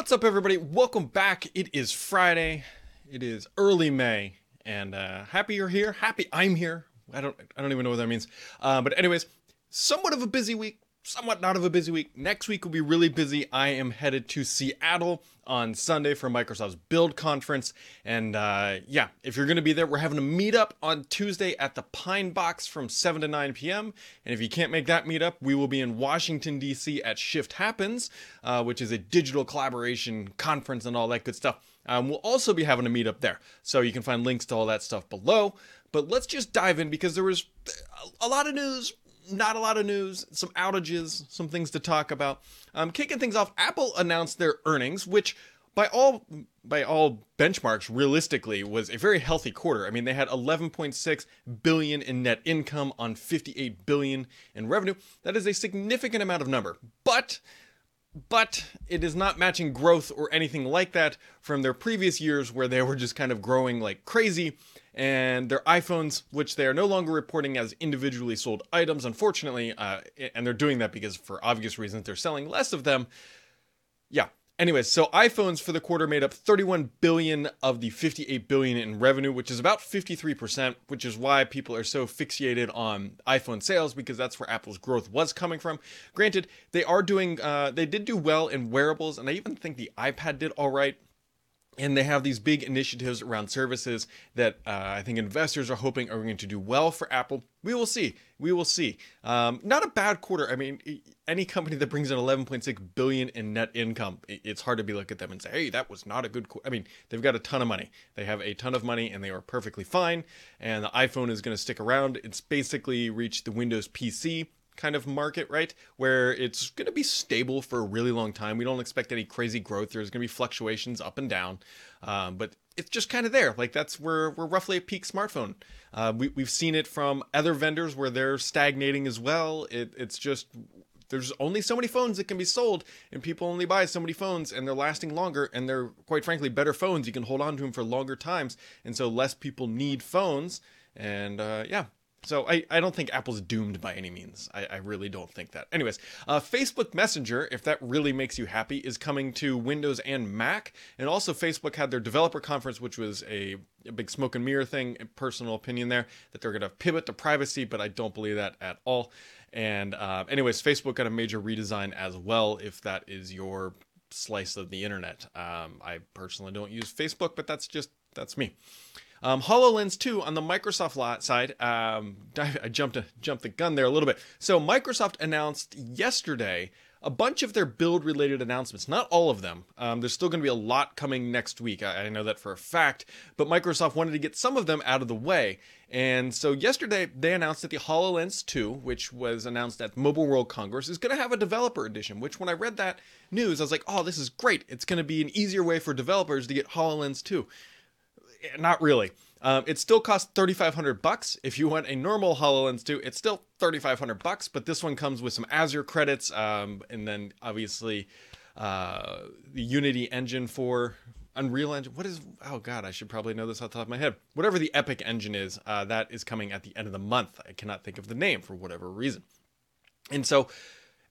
What's up, everybody? Welcome back. It is Friday. It is early May, and uh, happy you're here. Happy I'm here. I don't. I don't even know what that means. Uh, but anyways, somewhat of a busy week. Somewhat not of a busy week. Next week will be really busy. I am headed to Seattle on Sunday for Microsoft's Build Conference, and uh, yeah, if you're going to be there, we're having a meetup on Tuesday at the Pine Box from 7 to 9 p.m. And if you can't make that meetup, we will be in Washington D.C. at Shift Happens, uh, which is a digital collaboration conference and all that good stuff. Um, we'll also be having a meetup there, so you can find links to all that stuff below. But let's just dive in because there was a lot of news, not a lot of news, some outages, some things to talk about. Um, kicking things off, Apple announced their earnings, which by all by all benchmarks realistically was a very healthy quarter. I mean, they had 11.6 billion in net income on 58 billion in revenue. That is a significant amount of number. But but it is not matching growth or anything like that from their previous years where they were just kind of growing like crazy and their iPhones, which they are no longer reporting as individually sold items, unfortunately, uh, and they're doing that because for obvious reasons they're selling less of them. Yeah. Anyways, so iPhones for the quarter made up 31 billion of the 58 billion in revenue, which is about 53%, which is why people are so fixated on iPhone sales because that's where Apple's growth was coming from. Granted, they are doing, uh, they did do well in wearables, and I even think the iPad did all right and they have these big initiatives around services that uh, I think investors are hoping are going to do well for Apple. We will see. We will see. Um, not a bad quarter. I mean, any company that brings in 11.6 billion in net income, it's hard to be look at them and say, "Hey, that was not a good." Qu-. I mean, they've got a ton of money. They have a ton of money, and they are perfectly fine. And the iPhone is going to stick around. It's basically reached the Windows PC kind of market, right? Where it's going to be stable for a really long time. We don't expect any crazy growth. There's going to be fluctuations up and down, um, but it's just kind of there. Like that's where we're roughly a peak smartphone. Uh, we, we've seen it from other vendors where they're stagnating as well. It, it's just there's only so many phones that can be sold and people only buy so many phones and they're lasting longer and they're quite frankly better phones you can hold on to them for longer times and so less people need phones and uh, yeah so I, I don't think Apple's doomed by any means. I, I really don't think that. Anyways, uh, Facebook Messenger, if that really makes you happy, is coming to Windows and Mac. And also Facebook had their developer conference, which was a, a big smoke and mirror thing, personal opinion there, that they're going to pivot to privacy, but I don't believe that at all. And uh, anyways, Facebook got a major redesign as well, if that is your slice of the internet. Um, I personally don't use Facebook, but that's just, that's me. Um, HoloLens 2 on the Microsoft lot side, um, I jumped, jumped the gun there a little bit. So Microsoft announced yesterday a bunch of their build related announcements. Not all of them. Um, there's still going to be a lot coming next week. I, I, know that for a fact. But Microsoft wanted to get some of them out of the way. And so yesterday they announced that the HoloLens 2, which was announced at Mobile World Congress, is going to have a developer edition. Which, when I read that news, I was like, oh, this is great. It's going to be an easier way for developers to get HoloLens 2 not really. Um, it still costs 3500 bucks. If you want a normal HoloLens 2, it's still 3500 bucks, but this one comes with some Azure credits um, and then obviously uh, the Unity engine for Unreal Engine. What is Oh god, I should probably know this off the top of my head. Whatever the Epic engine is, uh, that is coming at the end of the month. I cannot think of the name for whatever reason. And so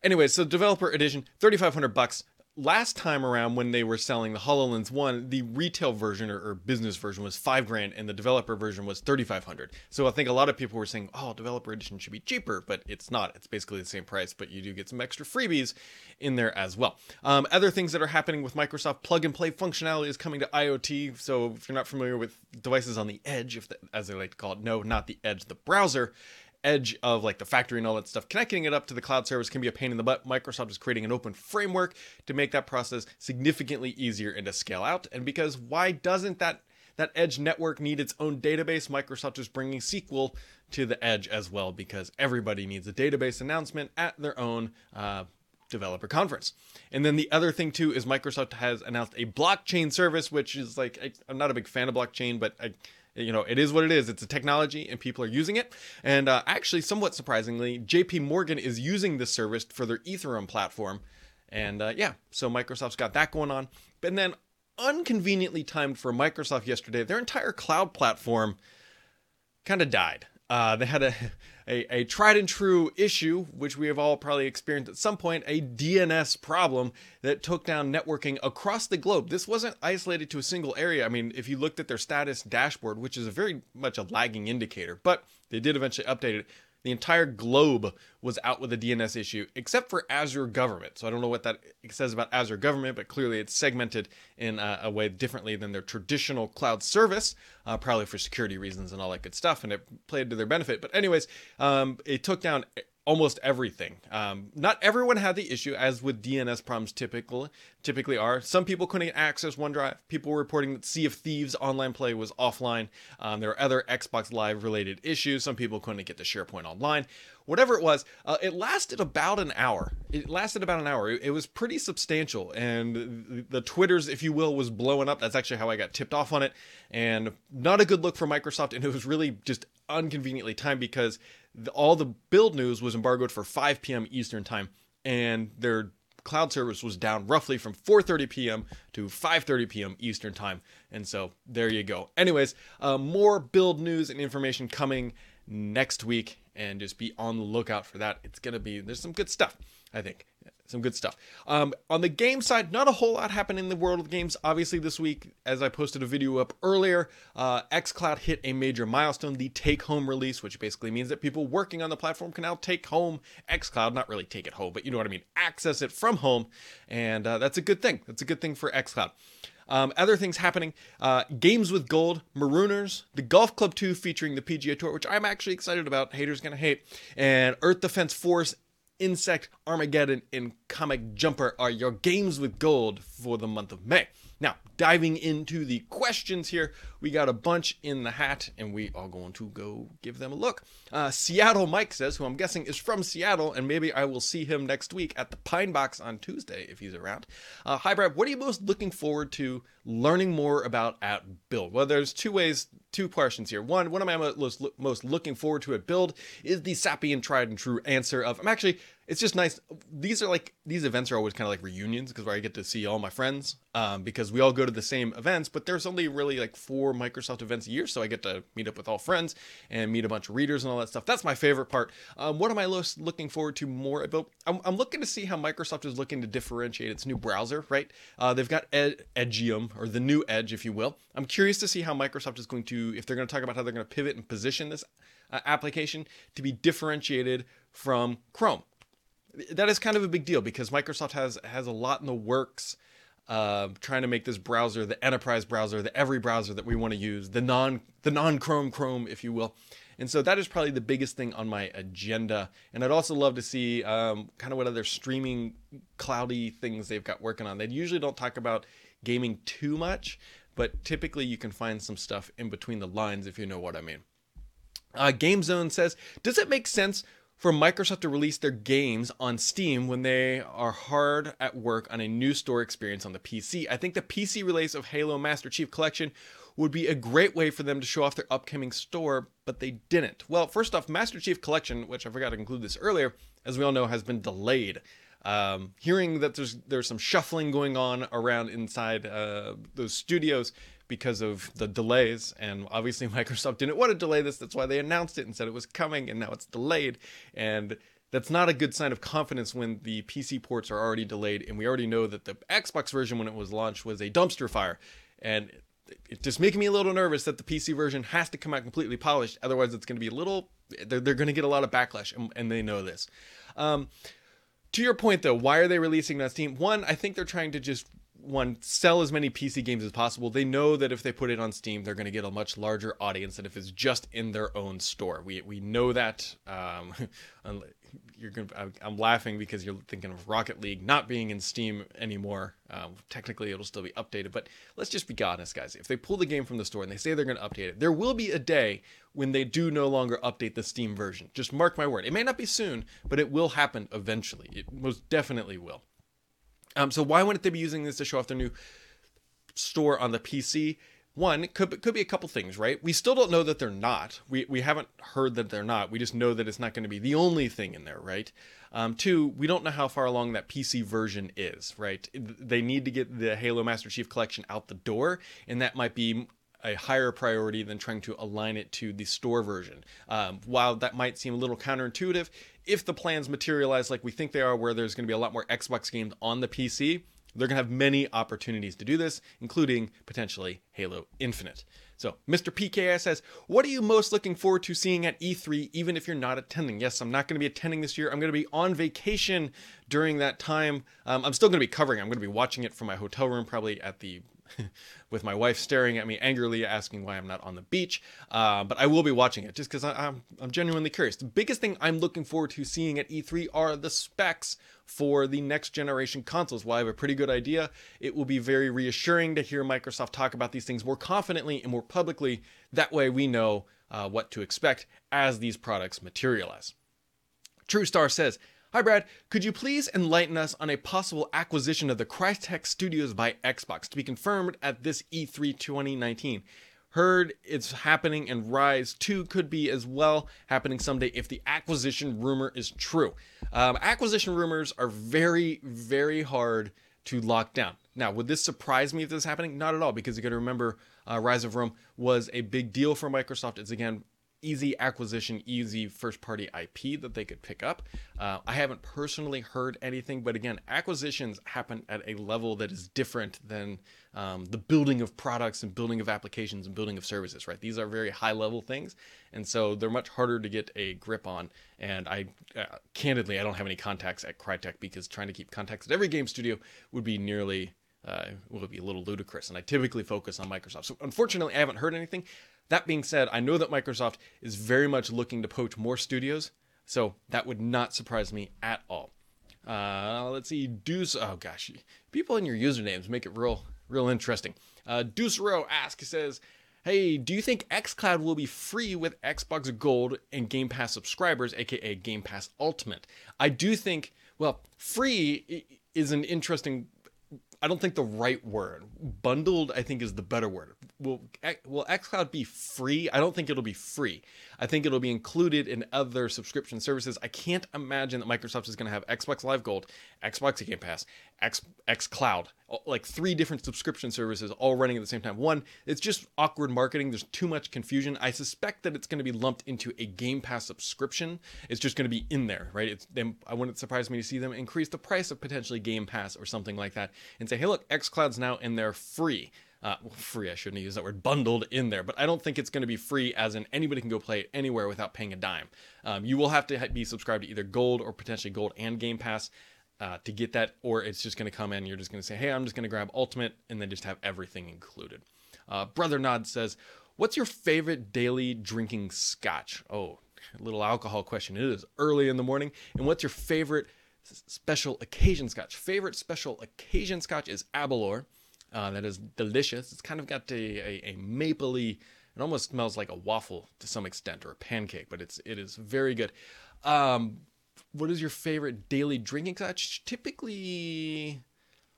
anyway, so developer edition, 3500 bucks last time around when they were selling the HoloLens 1, the retail version or, or, business version was 5 grand and the developer version was 3500. So I think a lot of people were saying, "Oh, developer edition should be cheaper," but it's not. It's basically the same price, but you do get some extra freebies in there as well. Um, other things that are happening with Microsoft plug and play functionality is coming to IoT. So if you're not familiar with devices on the edge, if the, as they like to call it, no, not the edge, the browser, edge of like the factory and all that stuff, connecting it up to the cloud service can be a pain in the butt. Microsoft is creating an open framework to make that process significantly easier and to scale out. And because why doesn't that that edge network need its own database? Microsoft is bringing SQL to the edge as well because everybody needs a database announcement at their own uh, developer conference. And then the other thing too is Microsoft has announced a blockchain service, which is like I, am not a big fan of blockchain, but I you know, it is what it is. It's a technology and people are using it. And uh, actually, somewhat surprisingly, JP Morgan is using this service for their Ethereum platform. And uh, yeah, so Microsoft's got that going on. And then, unconveniently timed for Microsoft yesterday, their entire cloud platform kind of died. Uh, they had a, a, a tried and true issue, which we have all probably experienced at some point, a DNS problem that took down networking across the globe. This wasn't isolated to a single area. I mean, if you looked at their status dashboard, which is a very much a lagging indicator, but they did eventually update it the entire globe was out with a DNS issue, except for Azure Government. So I don't know what that says about Azure Government, but clearly it's segmented in a, a way differently than their traditional cloud service, uh, probably for security reasons and all that good stuff, and it played to their benefit. But anyways, um, it took down almost everything. Um, not everyone had the issue, as with DNS problems typically typically are. Some people couldn't access OneDrive. People were reporting that Sea of Thieves online play was offline. Um, there were other Xbox Live related issues. Some people couldn't get to SharePoint Online. Whatever it was, uh, it lasted about an hour. It lasted about an hour. It, it was pretty substantial, and the, the Twitters, if you will, was blowing up. That's actually how I got tipped off on it, and not a good look for Microsoft. And it was really just unconveniently timed because the, all the build news was embargoed for 5 p.m. Eastern time, and their cloud service was down roughly from 4:30 p.m. to 5:30 p.m. Eastern time. And so there you go. Anyways, uh, more build news and information coming next week, and just be on the lookout for that. It's gonna be there's some good stuff, I think some good stuff. Um, on the game side, not a whole lot happened in the world of games. Obviously, this week, as I posted a video up earlier, uh, xCloud hit a major milestone, the take home release, which basically means that people working on the platform can now take home xCloud, not really take it home, but you know what I mean, access it from home. And uh, that's a good thing. That's a good thing for xCloud. Um, other things happening uh, Games with Gold, Marooners, the Golf Club 2 featuring the PGA Tour, which I'm actually excited about. Haters gonna hate. And Earth Defense Force Insect, Armageddon, and Comic Jumper are your games with gold for the month of May. Now, diving into the questions here, we got a bunch in the hat, and we are going to go give them a look. Uh, Seattle Mike says, who I'm guessing is from Seattle, and maybe I will see him next week at the Pine Box on Tuesday if he's around. Uh, hi, Brad. What are you most looking forward to learning more about at Build? Well, there's two ways, two questions here. One, what am I most, most looking forward to at Build is the sappy and tried and true answer of I'm actually it's just nice. These are like these events are always kind of like reunions because where I get to see all my friends um, because we all go to the same events. But there's only really like four Microsoft events a year, so I get to meet up with all friends and meet a bunch of readers and all that stuff. That's my favorite part. Um, what am I looking forward to more about? I'm, I'm, looking to see how Microsoft is looking to differentiate its new browser. Right? Uh, they've got Ed- Edgium or the new Edge, if you will. I'm curious to see how Microsoft is going to if they're going to talk about how they're going to pivot and position this uh, application to be differentiated from Chrome that is kind of a big deal because Microsoft has has a lot in the works uh, trying to make this browser the enterprise browser, the every browser that we want to use, the non the non Chrome Chrome, if you will. And so that is probably the biggest thing on my agenda. And I'd also love to see um, kind of what other streaming cloudy things they've got working on. They usually don't talk about gaming too much, but typically you can find some stuff in between the lines if you know what I mean. Uh, Game Zone says, does it make sense for Microsoft to release their games on Steam when they are hard at work on a new store experience on the PC. I think the PC release of Halo Master Chief Collection would be a great way for them to show off their upcoming store, but they didn't. Well, first off, Master Chief Collection, which I forgot to include this earlier, as we all know, has been delayed. Um, hearing that there's there's some shuffling going on around inside uh, those studios because of the delays. And obviously, Microsoft didn't want to delay this. That's why they announced it and said it was coming, and now it's delayed. And that's not a good sign of confidence when the PC ports are already delayed. And we already know that the Xbox version, when it was launched, was a dumpster fire. And it's just making me a little nervous that the PC version has to come out completely polished. Otherwise, it's going to be a little, they're, they're going to get a lot of backlash, and, and they know this. Um, to your point, though, why are they releasing on Steam? One, I think they're trying to just one sell as many PC games as possible. They know that if they put it on Steam, they're going to get a much larger audience than if it's just in their own store. We we know that. Um, you're going. I'm laughing because you're thinking of Rocket League not being in Steam anymore. Um, technically, it'll still be updated, but let's just be honest, guys. If they pull the game from the store and they say they're going to update it, there will be a day when they do no longer update the Steam version. Just mark my word. It may not be soon, but it will happen eventually. It most definitely will. Um, so why wouldn't they be using this to show off their new store on the PC? One could could be a couple things, right? We still don't know that they're not. We we haven't heard that they're not. We just know that it's not going to be the only thing in there, right? Um, two, we don't know how far along that PC version is, right? They need to get the Halo Master Chief Collection out the door, and that might be a higher priority than trying to align it to the store version. Um, while that might seem a little counterintuitive, if the plans materialize like we think they are, where there's going to be a lot more Xbox games on the PC, they're going to have many opportunities to do this, including potentially Halo Infinite. So, Mr. PKS says, What are you most looking forward to seeing at E3, even if you're not attending? Yes, I'm not going to be attending this year. I'm going to be on vacation during that time. Um, I'm still going to be covering. I'm going to be watching it from my hotel room, probably at the with my wife staring at me angrily, asking why I'm not on the beach. Uh, but I will be watching it just because I'm I'm genuinely curious. The biggest thing I'm looking forward to seeing at E3 are the specs for the next generation consoles. While I have a pretty good idea, it will be very reassuring to hear Microsoft talk about these things more confidently and more publicly. That way, we know uh, what to expect as these products materialize. True Star says. Hi, Brad. Could you please enlighten us on a possible acquisition of the Crytek Studios by Xbox to be confirmed at this E3 2019? Heard it's happening, and Ryse 2 could be as well happening someday if the acquisition rumor is true. Um, acquisition rumors are very, very hard to lock down. Now, would this surprise me if this is happening? Not at all, because you got to remember uh, Ryse of Rome was a big deal for Microsoft. It's again easy acquisition, easy first party IP that they could pick up. Uh, I haven't personally heard anything, but again, acquisitions happen at a level that is different than um, the building of products and building of applications and building of services, right? These are very high level things, and so they're much harder to get a grip on. And I, uh, candidly, I don't have any contacts at Crytek because trying to keep contacts at every game studio would be nearly uh, will be a little ludicrous. And I typically focus on Microsoft. So unfortunately, I haven't heard anything. That being said, I know that Microsoft is very much looking to poach more studios, so that would not surprise me at all. Uh, let's see, Deuce. Oh gosh, people in your usernames make it real, real interesting. Uh, Deuce Row asks, says, "Hey, do you think XCloud will be free with Xbox Gold and Game Pass subscribers, aka Game Pass Ultimate?" I do think, well, free is an interesting I don't think the right word. Bundled, I think, is the better word. Will will XCloud be free? I don't think it'll be free. I think it'll be included in other subscription services. I can't imagine that Microsoft is going to have Xbox Live Gold, Xbox Game Pass, X X Cloud, like three different subscription services all running at the same time. One, it's just awkward marketing. There's too much confusion. I suspect that it's going to be lumped into a Game Pass subscription. It's just going to be in there, right? It's them. I wouldn't surprise me to see them increase the price of potentially Game Pass or something like that, and say, hey, look, X Cloud's now in there free uh, well, free, I shouldn't use that word, bundled in there, but I don't think it's going to be free, as in anybody can go play it anywhere without paying a dime. Um, you will have to be subscribed to either Gold or potentially Gold and Game Pass uh, to get that, or it's just going to come in. You're just going to say, hey, I'm just going to grab Ultimate and then just have everything included. Uh, Brother Nod says, What's your favorite daily drinking scotch? Oh, little alcohol question. It is early in the morning. And what's your favorite special occasion scotch? Favorite special occasion scotch is Aberlour. Uh, that is delicious. It's kind of got a, a, a mapley, it almost smells like a waffle to some extent or a pancake, but it's it is very good. Um, what is your favorite daily drinking scotch? Typically,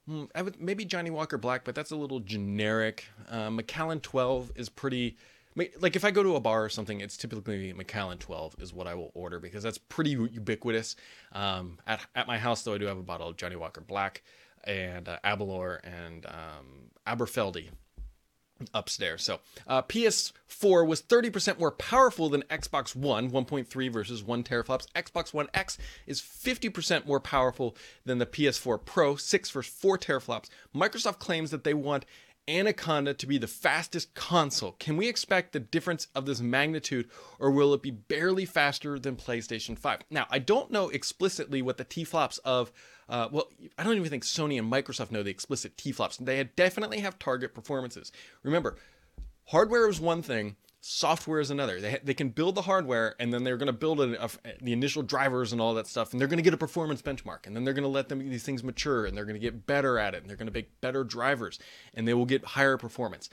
hmm, I would maybe Johnnie Walker Black, but that's a little generic. Uh, Macallan 12 is pretty. Like if I go to a bar or something, it's typically Macallan 12 is what I will order because that's pretty ubiquitous. Um, at at my house though, I do have a bottle of Johnnie Walker Black and uh, Aberlour and um, Aberfeldy upstairs. So uh, PS4 was 30% more powerful than Xbox One, 1.3 versus 1 teraflops. Xbox One X is 50% more powerful than the PS4 Pro, 6 versus 4 teraflops. Microsoft claims that they want Anaconda to be the fastest console. Can we expect the difference of this magnitude, or will it be barely faster than PlayStation 5? Now, I don't know explicitly what the T flops of, uh, well, I don't even think Sony and Microsoft know the explicit T flops. They definitely have target performances. Remember, hardware is one thing, software is another. They, they can build the hardware and then they're going to build a, a, uh, the initial drivers and all that stuff, and they're going to get a performance benchmark, and then they're going to let them these things mature, and they're going to get better at it, and they're going to make better drivers, and they will get higher performance.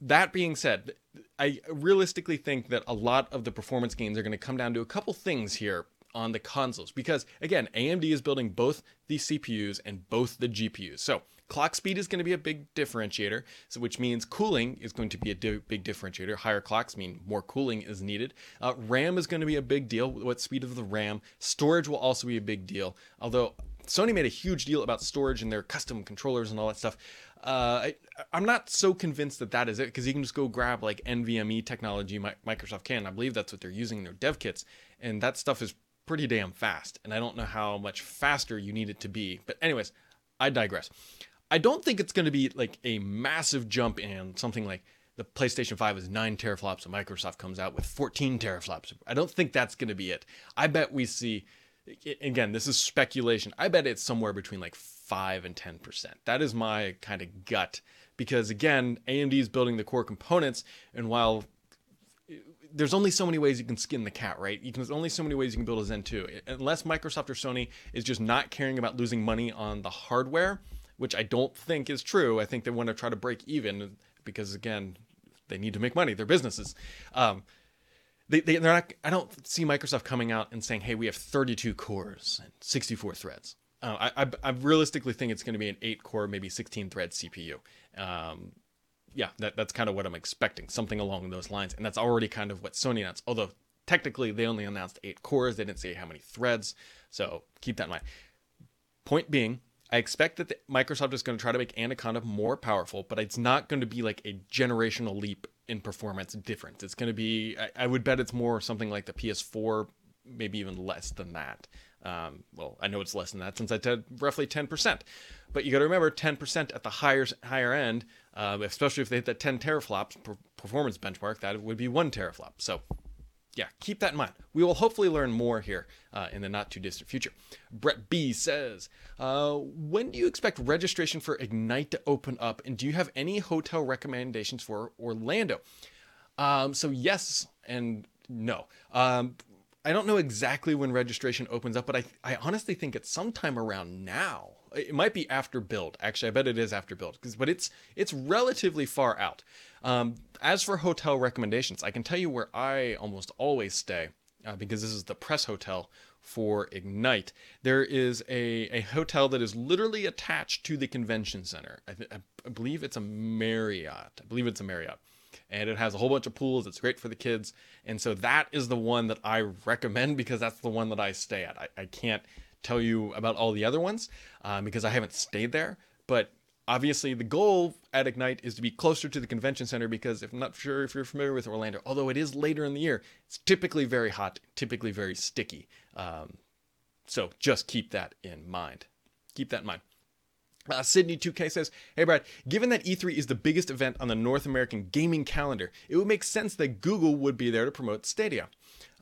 That being said, I realistically think that a lot of the performance gains are going to come down to a couple things here on the consoles because again AMD is building both the CPUs and both the GPUs. So Clock speed is going to be a big differentiator, so which means cooling is going to be a di- big differentiator. Higher clocks mean more cooling is needed. Uh, RAM is going to be a big deal. What speed of the RAM? Storage will also be a big deal. Although Sony made a huge deal about storage and their custom controllers and all that stuff. Uh, I, I'm not so convinced that that is it because you can just go grab like NVMe technology Microsoft can. I believe that's what they're using in their dev kits, and that stuff is pretty damn fast. And I don't know how much faster you need it to be. But anyways, I digress. I don't think it's going to be like a massive jump in something like the PlayStation 5 is 9 teraflops and Microsoft comes out with 14 teraflops. I don't think that's going to be it. I bet we see again, this is speculation. I bet it's somewhere between like 5 and 10%. That is my kind of gut because again, AMD is building the core components and while eh, there's only so many ways you can skin the cat, right? You can, there's only so many ways you can build a Zen 2. Eh, unless Microsoft or Sony is just not caring about losing money on the hardware, which I don't think is true. I think they want to try to break even because again, they need to make money. They're businesses. Um, they, they, they're not. I don't see Microsoft coming out and saying, "Hey, we have 32 cores and 64 threads." Uh, I, I, I, realistically think it's going to be an eight core, maybe 16 thread CPU. Um, yeah, that, that's kind of what I'm expecting, something along those lines, and that's already kind of what Sony announced. Although technically they only announced eight cores, they didn't say how many threads. So keep that in mind. Point being, I expect that Microsoft is going to try to make Anaconda more powerful, but it's not going to be like a generational leap in performance difference. It's going to be, I, I would bet it's more something like the PS4, maybe even less than that. Um, well, I know it's less than that since I said roughly 10%. But you got to remember 10% at the higher higher end, uh, especially if they hit that 10 teraflops per performance benchmark, that would be one teraflop. So yeah, keep that in mind. We will hopefully learn more here uh, in the not too distant future. Brett B says, uh, When do you expect registration for Ignite to open up? And do you have any hotel recommendations for Orlando? Um, so, yes and no. Um, I don't know exactly when registration opens up, but I, I honestly think it's sometime around now. It might be after build. Actually, I bet it is after build, but it's it's relatively far out. Um, as for hotel recommendations, I can tell you where I almost always stay uh, because this is the press hotel for Ignite. There is a, a hotel that is literally attached to the convention center. I, th- I believe it's a Marriott. I believe it's a Marriott. And it has a whole bunch of pools. It's great for the kids. And so that is the one that I recommend because that's the one that I stay at. I, I can't tell you about all the other ones um, because I haven't stayed there. But obviously the goal at ignite is to be closer to the convention center because if I'm not sure if you're familiar with orlando although it is later in the year it's typically very hot typically very sticky um, so just keep that in mind keep that in mind uh, Sydney 2K says, Hey Brad, given that E3 is the biggest event on the North American gaming calendar, it would make sense that Google would be there to promote Stadia.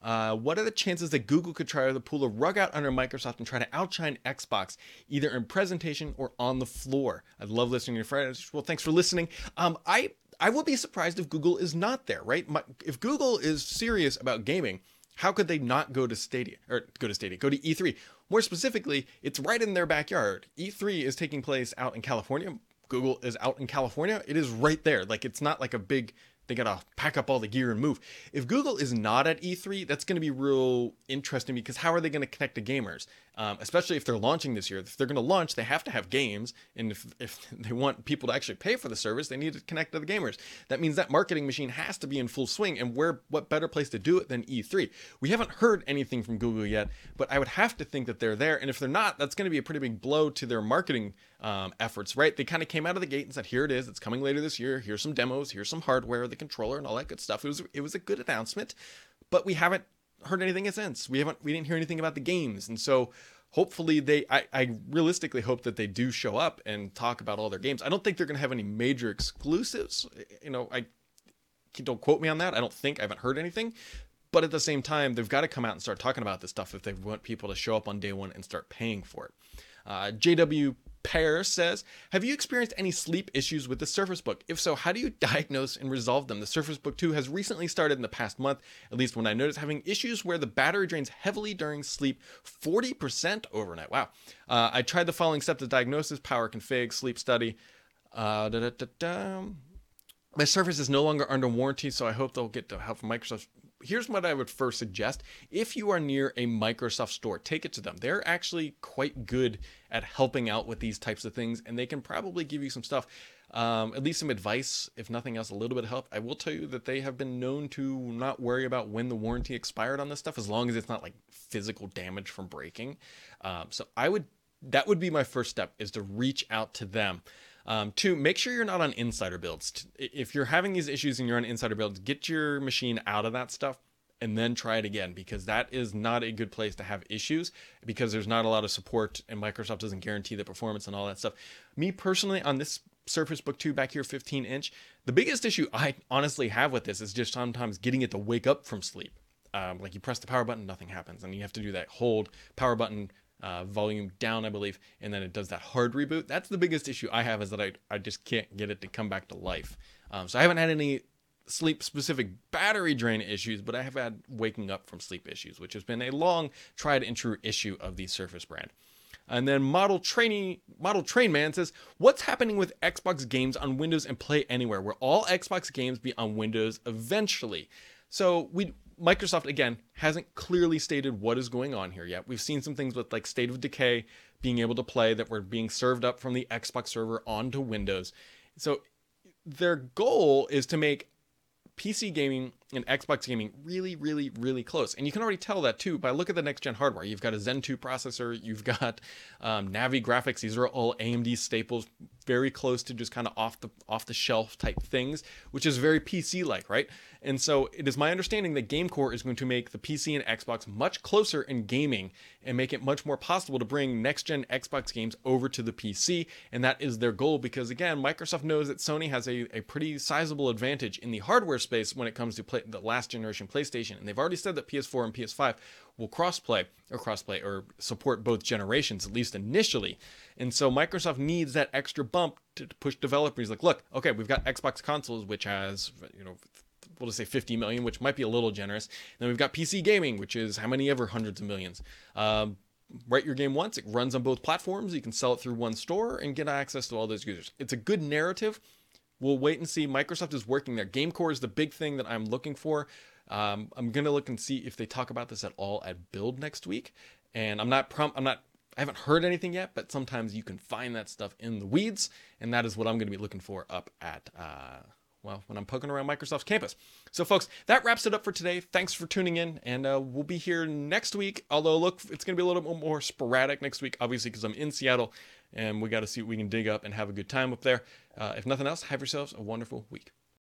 Uh, what are the chances that Google could try to pull a rug out under Microsoft and try to outshine Xbox either in presentation or on the floor? I'd love listening to your friends. Well, thanks for listening. Um, I I will be surprised if Google is not there, right? My, if Google is serious about gaming, how could they not go to Stadia or go to Stadia, go to E3? More specifically, it's right in their backyard. E3 is taking place out in California. Google is out in California. It is right there. Like it's not like a big they gotta pack up all the gear and move. If Google is not at E3, that's gonna be real interesting because how are they gonna connect to gamers? Um, especially if they're launching this year. If they're gonna launch, they have to have games, and if, if they want people to actually pay for the service, they need to connect to the gamers. That means that marketing machine has to be in full swing, and where what better place to do it than E3? We haven't heard anything from Google yet, but I would have to think that they're there, and if they're not, that's gonna be a pretty big blow to their marketing um, efforts, right? They kind of came out of the gate and said, "Here it is. It's coming later this year. Here's some demos. Here's some hardware, the controller, and all that good stuff." It was it was a good announcement, but we haven't heard anything since. We haven't we didn't hear anything about the games, and so hopefully they I, I realistically hope that they do show up and talk about all their games. I don't think they're going to have any major exclusives. You know, I don't quote me on that. I don't think I haven't heard anything. But at the same time, they've got to come out and start talking about this stuff if they want people to show up on day one and start paying for it. Uh, JW Pear says, Have you experienced any sleep issues with the Surface Book? If so, how do you diagnose and resolve them? The Surface Book 2 has recently started in the past month, at least when I noticed having issues where the battery drains heavily during sleep, 40% overnight. Wow. Uh, I tried the following steps to diagnosis power config, sleep study. Uh, my Surface is no longer under warranty, so I hope they'll get the help from Microsoft here's what I would first suggest. If you are near a Microsoft store, take it to them. They're actually quite good at helping out with these types of things, and they can probably give you some stuff. Um, at least some advice, if nothing else, a little bit of help. I will tell you that they have been known to not worry about when the warranty expired on this stuff, as long as it's not like physical damage from breaking. Um, so I would that would be my first step is to reach out to them. Um, two, make sure you're not on insider builds. If you're having these issues and you're on insider builds, get your machine out of that stuff and then try it again because that is not a good place to have issues because there's not a lot of support and Microsoft doesn't guarantee the performance and all that stuff. Me personally, on this Surface Book 2 back here, 15 inch, the biggest issue I honestly have with this is just sometimes getting it to wake up from sleep. Um, like you press the power button, nothing happens, and you have to do that hold power button uh, volume down, I believe, and then it does that hard reboot. That's the biggest issue I have is that I, I just can't get it to come back to life. Um, so I haven't had any sleep specific battery drain issues, but I have had waking up from sleep issues, which has been a long tried and true issue of the Surface brand. And then Model Training Model Train Man says, "What's happening with Xbox games on Windows and Play Anywhere? Will all Xbox games be on Windows eventually?" So we Microsoft again hasn't clearly stated what is going on here yet. We've seen some things with like State of Decay being able to play that were being served up from the Xbox server onto Windows. So their goal is to make PC gaming and Xbox gaming really, really, really close. And you can already tell that too by look at the next gen hardware. You've got a Zen 2 processor, you've got um, Navi graphics. These are all AMD staples, very close to just kind of off the off the shelf type things, which is very PC like, right? And so it is my understanding that GameCore is going to make the PC and Xbox much closer in gaming and make it much more possible to bring next gen Xbox games over to the PC. And that is their goal because, again, Microsoft knows that Sony has a, a pretty sizable advantage in the hardware space when it comes to play, the last generation PlayStation. And they've already said that PS4 and PS5 will crossplay or crossplay or support both generations, at least initially. And so Microsoft needs that extra bump to push developers like, look, okay, we've got Xbox consoles, which has, you know, we'll just say 50 million, which might be a little generous. And then we've got PC gaming, which is how many ever hundreds of millions. Um, write your game once, it runs on both platforms. You can sell it through one store and get access to all those users. It's a good narrative. We'll wait and see. Microsoft is working there. Game Core is the big thing that I'm looking for. Um, I'm gonna look and see if they talk about this at all at Build next week. And I'm not prom- I'm not I haven't heard anything yet, but sometimes you can find that stuff in the weeds, and that is what I'm to be looking for up at uh, well, when I'm poking around Microsoft's campus. So, folks, that wraps it up for today. Thanks for tuning in, and uh, we'll be here next week. Although, look, it's going to be a little bit more sporadic next week, obviously, because I'm in Seattle, and we got to see what we can dig up and have a good time up there. Uh, if nothing else, have yourselves a wonderful week.